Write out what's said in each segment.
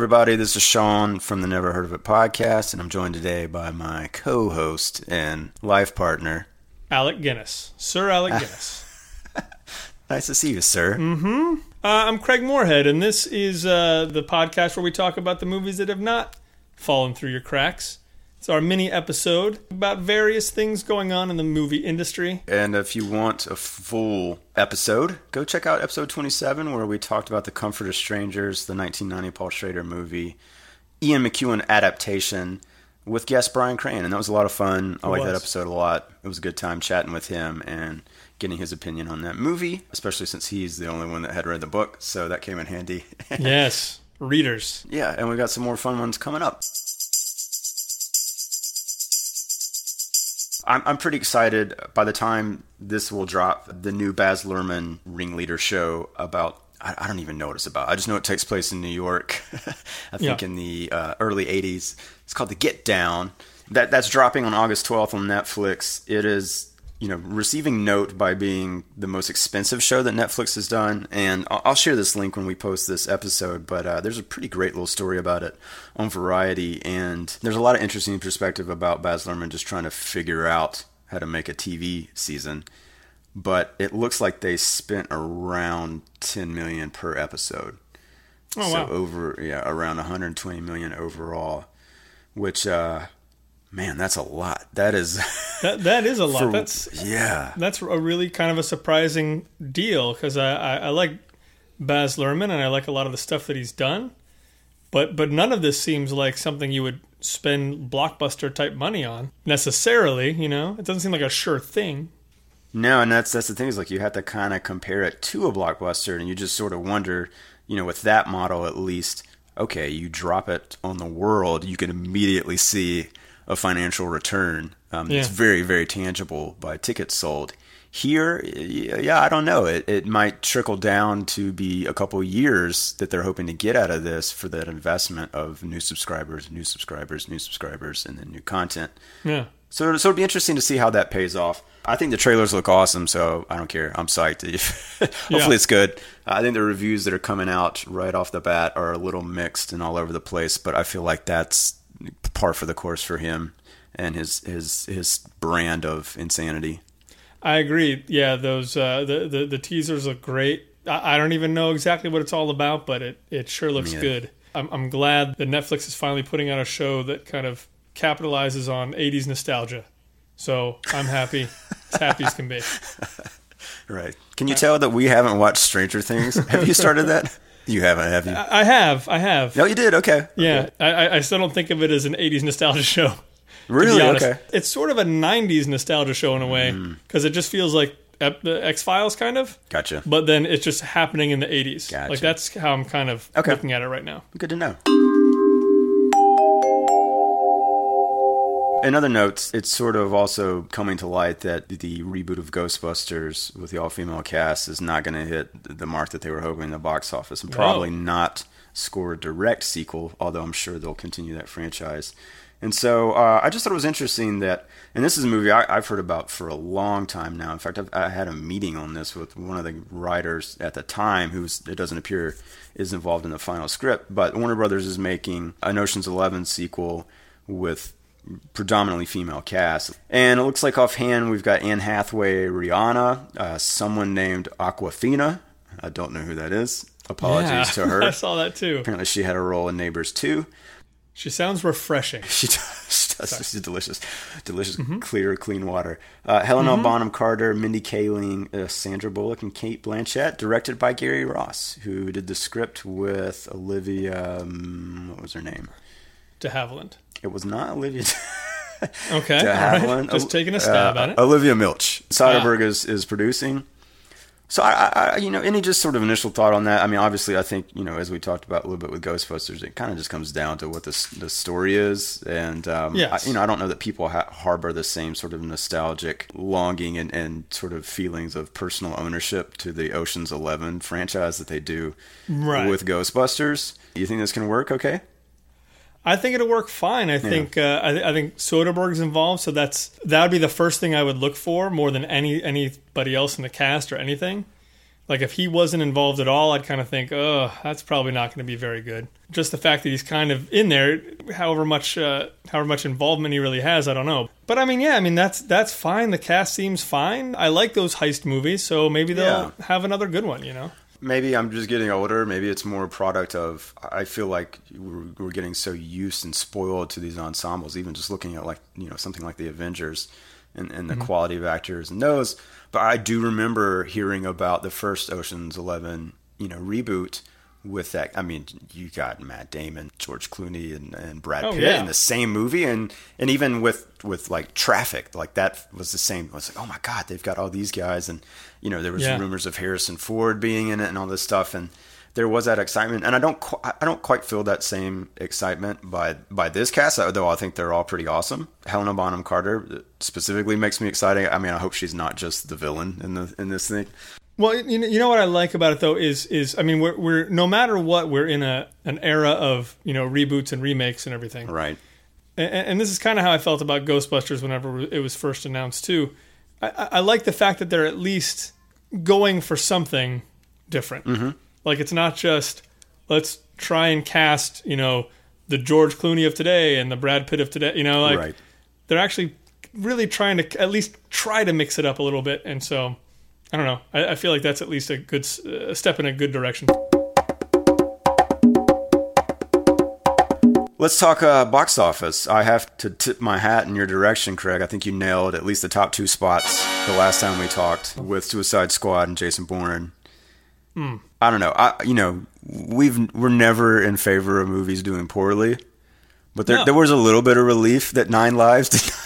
everybody. This is Sean from the Never Heard of It podcast, and I'm joined today by my co host and life partner, Alec Guinness. Sir Alec Guinness. nice to see you, sir. Uh, I'm Craig Moorhead, and this is uh, the podcast where we talk about the movies that have not fallen through your cracks. It's our mini episode about various things going on in the movie industry. And if you want a full episode, go check out episode 27, where we talked about The Comfort of Strangers, the 1990 Paul Schrader movie, Ian McEwan adaptation with guest Brian Crane. And that was a lot of fun. I like that episode a lot. It was a good time chatting with him and getting his opinion on that movie, especially since he's the only one that had read the book. So that came in handy. Yes, readers. yeah, and we got some more fun ones coming up. I'm, I'm pretty excited. By the time this will drop, the new Baz Luhrmann Ringleader show about. I, I don't even know what it's about. I just know it takes place in New York. I think Yeah. in the uh, early '80s. It's called The Get Down. That that's dropping on August 12th on Netflix. It is you know receiving note by being the most expensive show that Netflix has done, and I'll, share this link when we post this episode. But uh, there's a pretty great little story about it on Variety, and there's a lot of interesting perspective about Baz Luhrmann just trying to figure out how to make a TV season. But it looks like they spent around 10 million per episode. Oh, so wow. over yeah around 120 million overall, which uh, man that's a lot. That is That that is a lot. for- That's yeah. that's a really kind of a surprising deal because I, I, I like Baz Luhrmann and I like a lot of the stuff that he's done, but but none of this seems like something you would spend blockbuster type money on necessarily. You know, it doesn't seem like a sure thing. No, and that's that's the thing is like you have to kind of compare it to a blockbuster, and you just sort of wonder, you know, with that model at least, okay, you drop it on the world, you can immediately see a financial return. Um, It's Yeah. very very tangible by tickets sold. Here, yeah, I don't know. It it might trickle down to be a couple years that they're hoping to get out of this for that investment of new subscribers, new subscribers, new subscribers, and then new content. Yeah. So, so it'll be interesting to see how that pays off. I think the trailers look awesome, so I don't care. I'm psyched. Hopefully, Yeah. it's good. I think the reviews that are coming out right off the bat are a little mixed and all over the place, but I feel like that's par for the course for him and his his his brand of insanity. I agree. Yeah, those uh, the, the the teasers look great. I, I don't even know exactly what it's all about, but it it sure looks Yeah. good. I'm I'm glad that Netflix is finally putting out a show that kind of capitalizes on 80s nostalgia. So I'm happy, as happy as can be. Right? Can you tell that we haven't watched Stranger Things? have you started that? You haven't, have you? I I have, I have. no, you did. Okay. Yeah, Okay. I, I- still don't think of it as an 80s nostalgia show. Really? Okay. It's sort of a 90s nostalgia show in a way mm. because it just feels like the X Files kind of. Gotcha. But then it's just happening in the 80s. Gotcha. Like that's how I'm kind of Okay. looking at it right now. Good to know. In other notes, it's sort of also coming to light that the reboot of Ghostbusters with the all female cast is not going to hit the mark that they were hoping in the box office and probably not score a direct sequel, although I'm sure they'll continue that franchise. And so uh, I just thought it was interesting that, and this is a movie I, I've heard about for a long time now. In fact, I've, I had a meeting on this with one of the writers at the time, who it doesn't appear is involved in the final script. But Warner Brothers is making an Ocean's Eleven sequel with predominantly female cast, and it looks like offhand we've got Anne Hathaway, Rihanna, uh, someone named Awkwafina. I don't know who that is. Apologies Yeah, to her. I saw that too. Apparently, she had a role in Neighbors 2. She sounds refreshing. She does. She does. She's delicious, delicious, clear, clean water. Uh, Helena Bonham Carter, Mindy Kaling, uh, Sandra Bullock, and Cate Blanchett. Directed by Gary Ross, who did the script with Olivia. Um, what was her name? De Havilland. It was not Olivia. Okay. Right. Just taking a stab Uh, at it. Olivia Milch. Soderbergh is, is producing. So I, I, I- you know, any just sort of initial thought on that? I mean, obviously, I think you know, as we talked about a little bit with Ghostbusters, it kind of just comes down to what the the story is, and um, Yes. I, you know, I don't know that people ha- harbor the same sort of nostalgic longing and, and sort of feelings of personal ownership to the Ocean's Eleven franchise that they do Right. with Ghostbusters. You think this can work? Okay. I think it'll work fine. I think uh, I, th- I think Soderbergh's involved, so that's that would be the first thing I would look for more than any anybody else in the cast or anything. Like if he wasn't involved at all, I'd kind of think, oh, that's probably not going to be very good. Just the fact that he's kind of in there, however much, uh, however much involvement he really has, I don't know. But I mean, yeah, I mean that's that's fine. The cast seems fine. I like those heist movies, so maybe they'll Yeah. have another good one. You know? Maybe I'm just getting older. Maybe it's more a product of. I feel like we're, we're getting so used and spoiled to these ensembles. Even just looking at like you know something like the Avengers, and, and the mm-hmm. quality of actors and those. But I do remember hearing about the first Ocean's Eleven, you know, reboot with that. I mean, you got Matt Damon, George Clooney, and, and Brad Oh, Pitt yeah. in the same movie, and and even with with like Traffic, like that was the same. I was like, oh my god, they've got all these guys, and you know, there was Yeah. rumors of Harrison Ford being in it and all this stuff, and there was that excitement. And I don't qu- I don't quite feel that same excitement by by this cast, though. I think they're all pretty awesome. Helena Bonham Carter uh, specifically makes me excited. I mean, I hope she's not just the villain in the in this thing. Well, you know, you know what I like about it though is is I mean we're we're no matter what we're in a an era of you know reboots and remakes and everything. Right. and, and this is kind of how I felt about Ghostbusters whenever it was first announced too. I, I I like the fact that they're at least going for something different. Mm-hmm. Like it's not just let's try and cast you know the George Clooney of today and the Brad Pitt of today. You know, like right. they're actually really trying to at least try to mix it up a little bit. And so I don't know. I, I feel like that's at least a good a step in a good direction. Let's talk uh, box office. I have to tip my hat in your direction, Craig. I think you nailed at least the top two spots the last time we talked with Suicide Squad and Jason Bourne. I don't know. I you know we've we're never in favor of movies doing poorly, but there No. there was a little bit of relief that Nine Lives did not,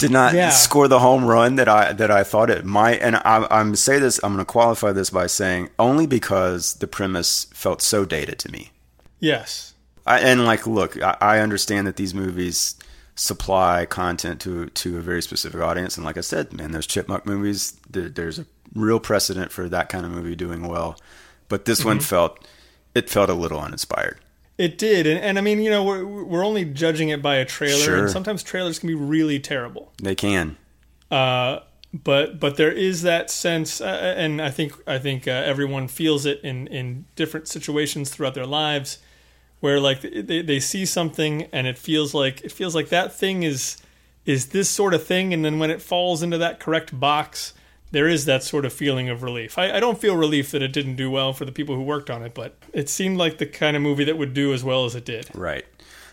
did not Yeah. score the home run that I that I thought it might. And I, I'm say this. I'm going to qualify this by saying only because the premise felt so dated to me. Yes. I, and like, look, I, I understand that these movies supply content to to a very specific audience, and like I said, man, those chipmunk movies, there, there's a real precedent for that kind of movie doing well. But this mm-hmm. one felt it felt a little uninspired. It did, and, and I mean, you know, we're we're only judging it by a trailer, Sure. and sometimes trailers can be really terrible. They can, Uh, but but there is that sense, uh, and I think I think uh, everyone feels it in in different situations throughout their lives, where like they, they see something and it feels like it feels like that thing is is this sort of thing, and then when it falls into that correct box. There is that sort of feeling of relief. I, I don't feel relief that it didn't do well for the people who worked on it, but it seemed like the kind of movie that would do as well as it did. right?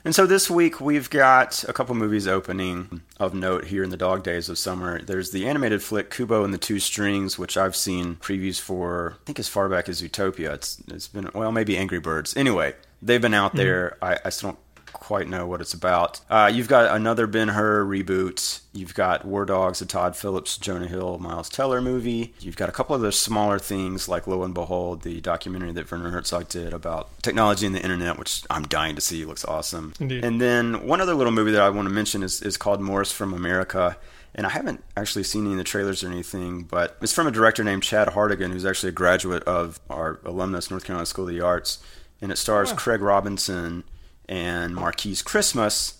And so this week we've got a couple movies opening of note here in the dog days of summer. There's the animated flick Kubo and the Two Strings, which I've seen previews for. I think as far back as Zootopia. It's it's been well maybe Angry Birds. Anyway, they've been out hmm. there. I, I still don't quite know what it's about. Uh, you've got another Ben Hur reboot. You've got War Dogs, a Todd Phillips, Jonah Hill, Miles Teller movie. You've got a couple of those smaller things like Lo and Behold, the documentary that Werner Herzog did about technology and the internet, which I'm dying to see. Looks awesome. Indeed. And then one other little movie that I want to mention is, is called Morris from America. And I haven't actually seen any of the trailers or anything, but it's from a director named Chad Hartigan, who's actually a graduate of our alumnus North Carolina School of the Arts. And it stars Craig Robinson and Markees Christmas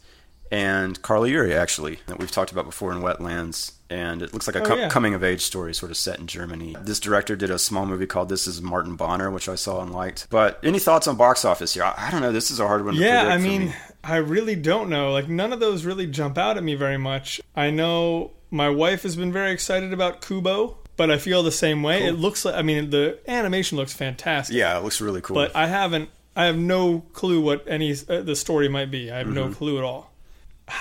and Carla Juri, actually, that we've talked about before in Wetlands. And it looks like a Oh, yeah. coming of age story, sort of set in Germany. This director did a small movie called This Is Martin Bonner, which I saw and liked. But any thoughts on box office here? I, I don't know. This is a hard one to Yeah, I mean, me. I really don't know. Like none of those really jump out at me very much. I know my wife has been very excited about Kubo, but I feel the same way. It looks like I mean the animation looks fantastic, Yeah, it looks really cool. but I haven't I have no clue what any uh, the story might be. I have no Mm-hmm. clue at all.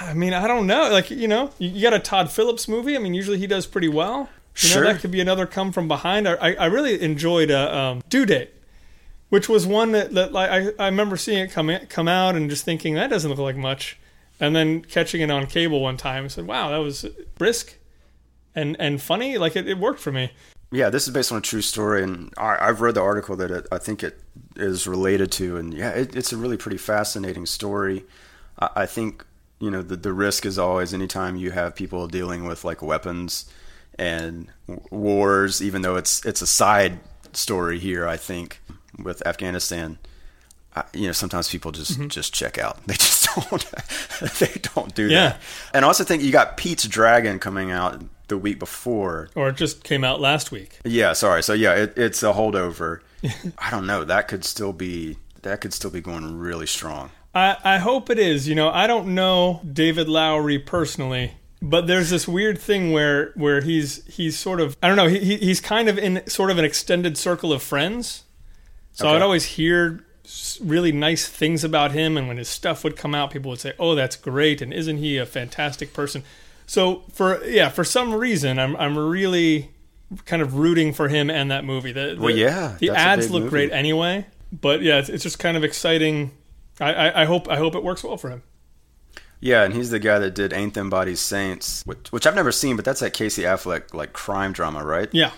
I mean, I don't know. Like you know, you, you got a Todd Phillips movie. I mean, usually he does pretty well. You Sure. know, that could be another come from behind. I, I, I really enjoyed uh, um, Due Date, which was one that, that like I, I remember seeing it come in, come out and just thinking that doesn't look like much, and then catching it on cable one time and said, "Wow, that was brisk and and funny. Like it, it worked for me." yeah, this is based on a true story, and I, I've read the article that it, I think it is related to, and yeah, it, it's a really pretty fascinating story. I, I think you know the the risk is always anytime you have people dealing with like weapons and w- wars, even though it's it's a side story here. I think with Afghanistan. I- You know, sometimes people just mm-hmm. just check out. They just don't. they don't do Yeah. that. And I also think you got Pete's Dragon coming out the week before. Or it just came out last week. Yeah, sorry. So yeah, it, it's a holdover. I don't know. That could still be that could still be going really strong. I, I hope it is. You know, I don't know David Lowery personally, but there's this weird thing where where he's he's sort of I don't know he, he- he's kind of in sort of an extended circle of friends. So Okay. I'd always hear really nice things about him, and when his stuff would come out, people would say, "Oh, that's great," and isn't he a fantastic person? So for yeah, for some reason, I'm I'm really kind of rooting for him and that movie. The, the, Well, yeah, the ads look movie. great anyway, but yeah, it's, it's just kind of exciting. I, I, I hope I hope it works well for him. Yeah, and he's the guy that did Ain't Them Bodies Saints, which, which I've never seen, but that's that Casey Affleck like crime drama, right? Yeah,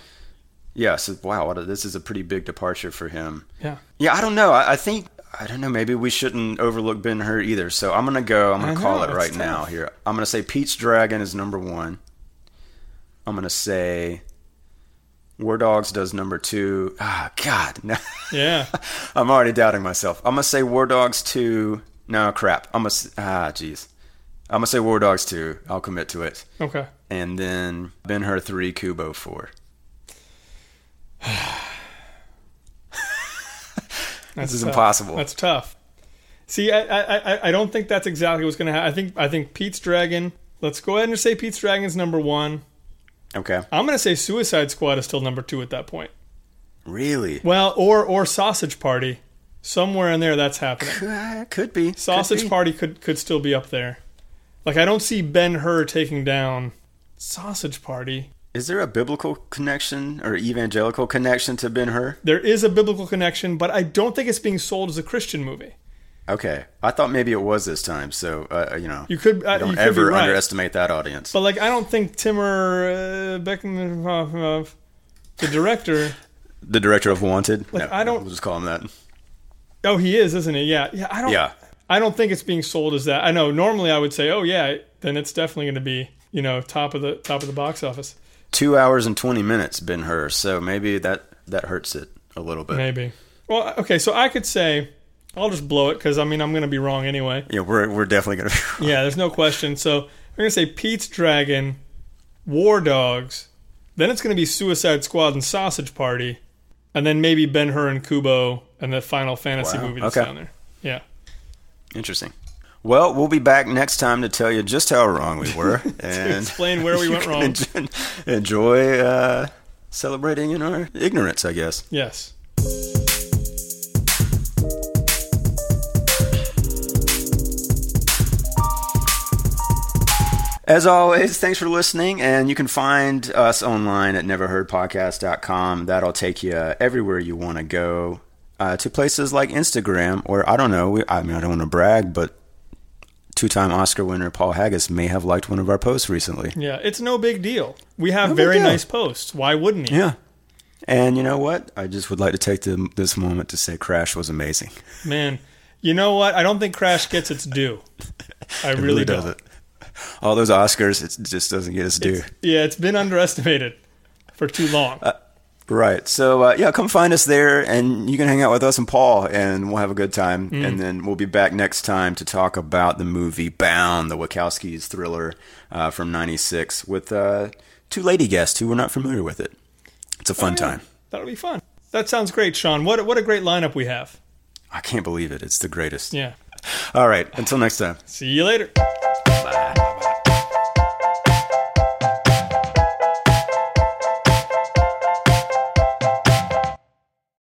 Yeah. So wow, what a, this is a pretty big departure for him. yeah. Yeah, I don't know. I, I think I don't know. Maybe we shouldn't overlook Ben Hur either. So I'm gonna go. I'm gonna call it right tough. now. Here, I'm gonna say Pete's Dragon is number one. I'm gonna say War Dogs does number two. Ah, God, no. Yeah. I'm already doubting myself. I'm gonna say War Dogs two. No crap. I'm gonna ah, jeez. I'm gonna say War Dogs two. I'll commit to it. Okay. And then Ben Hur three, Kubo four. this is tough. impossible. That's tough. See, I, I, I- I don't think that's exactly what's going to happen. I think I think Pete's Dragon. Let's go ahead and say Pete's Dragon's number one. Okay. I'm going to say Suicide Squad is still number two at that point. Really? Well, or or Sausage Party, somewhere in there that's happening. Could, uh, could be. Could Sausage be. Party could could still be up there. Like I don't see Ben Hur taking down Sausage Party. Is there a biblical connection or evangelical connection to Ben Hur? There is a biblical connection, but I don't think it's being sold as a Christian movie. Okay, I thought maybe it was this time. So uh, you know, You could uh, don't you could ever right. underestimate that audience. But like, I don't think Timur uh, Beckman, uh, the director. the director of Wanted. Like, No, I don't- We'll just call him that. Oh, he is, isn't he? Yeah, yeah. I don't. Yeah. I don't think it's being sold as that. I know. Normally, I would say, oh yeah, then it's definitely going to be you know top of the top of the box office. Two hours and twenty minutes. Ben Hur. So maybe that that hurts it a little bit. Maybe. Well, okay. So I could say, I'll just blow it because I mean I'm going to be wrong anyway. Yeah, we're we're definitely gonna. Be Yeah, there's no question. So I'm going to say Pete's Dragon, War Dogs, then it's going to be Suicide Squad and Sausage Party, and then maybe Ben Hur and Kubo and the Final Fantasy Wow, movie that's okay. down there. Yeah. Interesting. Well, we'll be back next time to tell you just how wrong we were and explain where we went wrong. enjoy- Enjoy uh, celebrating in our ignorance, I guess. Yes. As always, thanks for listening, and you can find us online at neverheardpodcast.com. That'll take you everywhere you want to go, uh, to places like Instagram, or I don't know. We, I mean, I don't want to brag, but two-time Oscar winner Paul Haggis may have liked one of our posts recently. Yeah, it's no big deal. We have No very nice posts. Why wouldn't he? Yeah. And you know what? I just would like to take the, this moment to say Crash was amazing. Man, you know what? I don't think Crash gets its due. I It really, don't. doesn't. All those Oscars, it just doesn't get its due. Yeah, it's been underestimated for too long. Right. So uh, yeah, come find us there, and you can hang out with us and Paul, and we'll have a good time. Mm. And then we'll be back next time to talk about the movie Bound, the Wachowskis thriller uh, from '96, with uh, two lady guests who were not familiar with it. It's a fun Oh, yeah. time. That'll be fun. That sounds great, Sean. What what a great lineup we have. I can't believe it. It's the greatest. Yeah. All right. Until next time. See you later.